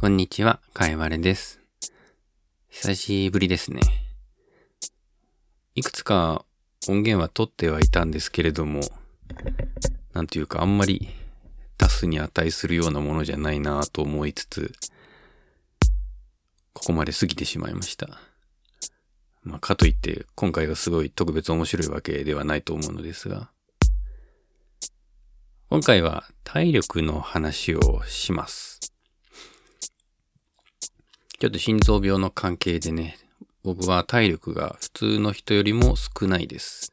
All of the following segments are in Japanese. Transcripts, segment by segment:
こんにちは、かいわれです。久しぶりですね。いくつか音源は取ってはいたんですけれども、なんというかあんまり出すに値するようなものじゃないなぁと思いつつ、ここまで過ぎてしまいました。まあ、かといって今回がすごい特別面白いわけではないと思うのですが、今回は体力の話をします。ちょっと心臓病の関係でね、僕は体力が普通の人よりも少ないです。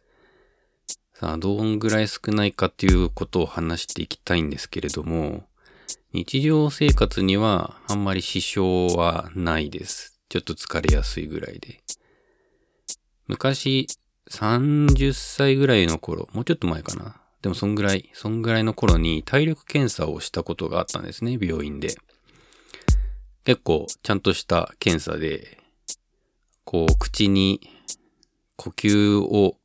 さあ、どんぐらい少ないかっていうことを話していきたいんですけれども、日常生活にはあんまり支障はないです。ちょっと疲れやすいぐらいで。昔、30歳ぐらいの頃、もうちょっと前かな。でもそんぐらい、そんぐらいの頃に体力検査をしたことがあったんですね、病院で。結構ちゃんとした検査で、こう口に呼吸を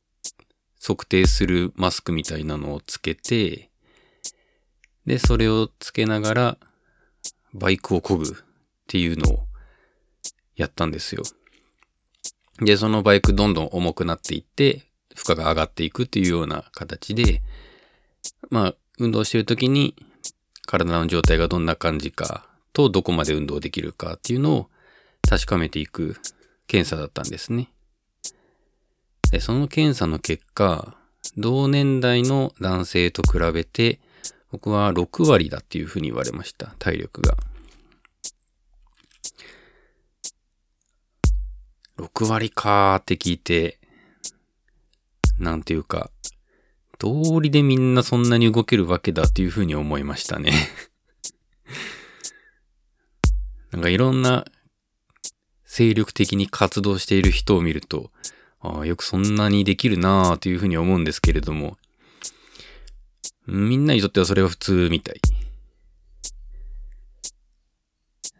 測定するマスクみたいなのをつけて、で、それをつけながらバイクを漕ぐっていうのをやったんですよ。で、そのバイクどんどん重くなっていって、負荷が上がっていくっていうような形で、まあ、運動してる時に体の状態がどんな感じかとどこまで運動できるかっていうのを確かめていく検査だったんですね。で、その検査の結果、同年代の男性と比べて、僕は6割だっていうふうに言われました。体力が。6割かーって聞いて、なんていうか、道理でみんなそんなに動けるわけだっていうふうに思いましたね。なんかいろんな精力的に活動している人を見ると、ああ、よくそんなにできるなあというふうに思うんですけれども、みんなにとってはそれは普通みたい。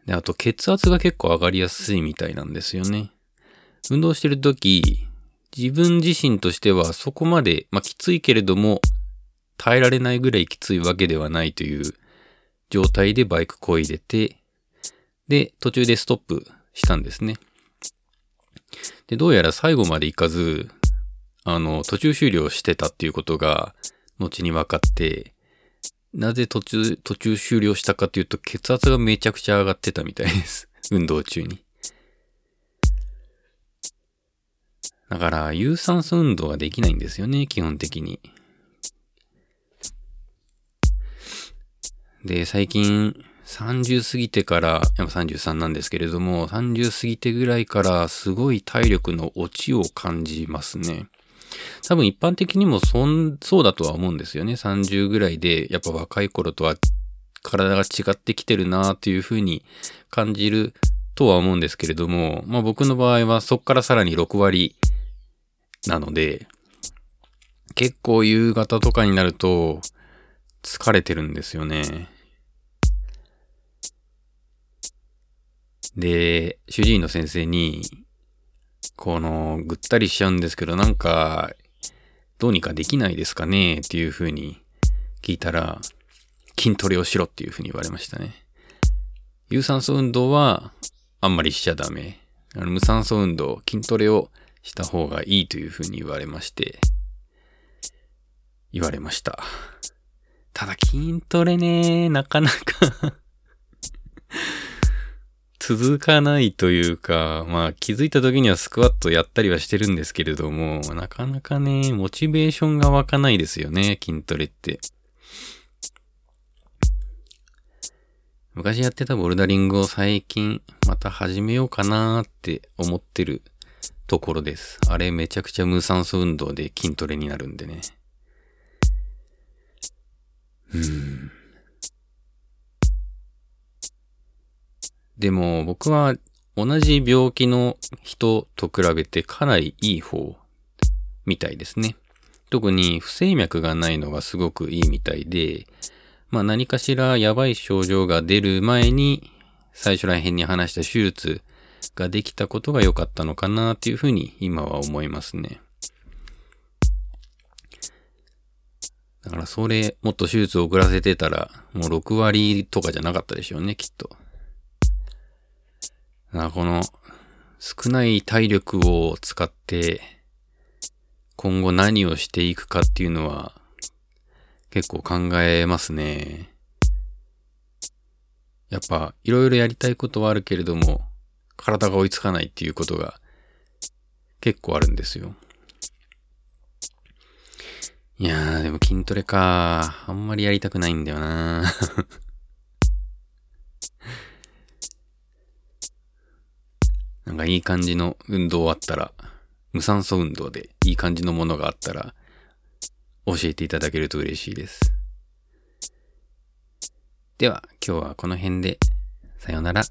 で、あと血圧が結構上がりやすいみたいなんですよね。運動してるとき、自分自身としてはそこまで、まあ、きついけれども、耐えられないぐらいきついわけではないという状態でバイクこいでて、で、途中でストップしたんですね。で、どうやら最後まで行かず、あの、途中終了してたっていうことが、後に分かって、なぜ途中、途中終了したかっていうと、血圧がめちゃくちゃ上がってたみたいです。運動中に。だから、有酸素運動ができないんですよね、基本的に。で、最近、30過ぎてから、やっぱ33なんですけれども、30過ぎてぐらいからすごい体力の落ちを感じますね。多分一般的にもそん、そうだとは思うんですよね。30ぐらいで、やっぱ若い頃とは体が違ってきてるなっていう風に感じるとは思うんですけれども、まあ僕の場合はそっからさらに6割なので、結構夕方とかになると疲れてるんですよね。で、主治医の先生に、この、ぐったりしちゃうんですけど、なんか、どうにかできないですかね？っていう風に聞いたら、筋トレをしろっていう風に言われましたね。有酸素運動は、あんまりしちゃダメ。あの無酸素運動、筋トレをした方がいいという風に言われまして、言われました。ただ筋トレね、なかなか続かないというか、まあ気づいた時にはスクワットやったりはしてるんですけれども、なかなかね、モチベーションが湧かないですよね、筋トレって。昔やってたボルダリングを最近また始めようかなーって思ってるところです。あれめちゃくちゃ無酸素運動で筋トレになるんでね。うん。でも僕は同じ病気の人と比べてかなりいい方みたいですね。特に不整脈がないのがすごくいいみたいで、まあ何かしらやばい症状が出る前に最初ら辺に話した手術ができたことが良かったのかなっていうふうに今は思いますね。だからそれ、もっと手術を遅らせてたら、もう6割とかじゃなかったでしょうね、きっと。あこの少ない体力を使って今後何をしていくかっていうのは結構考えますね。やっぱいろいろやりたいことはあるけれども体が追いつかないっていうことが結構あるんですよ。いやー、でも筋トレか。あんまりやりたくないんだよななんかいい感じの運動あったら、無酸素運動でいい感じのものがあったら、教えていただけると嬉しいです。では、今日はこの辺で、さようなら。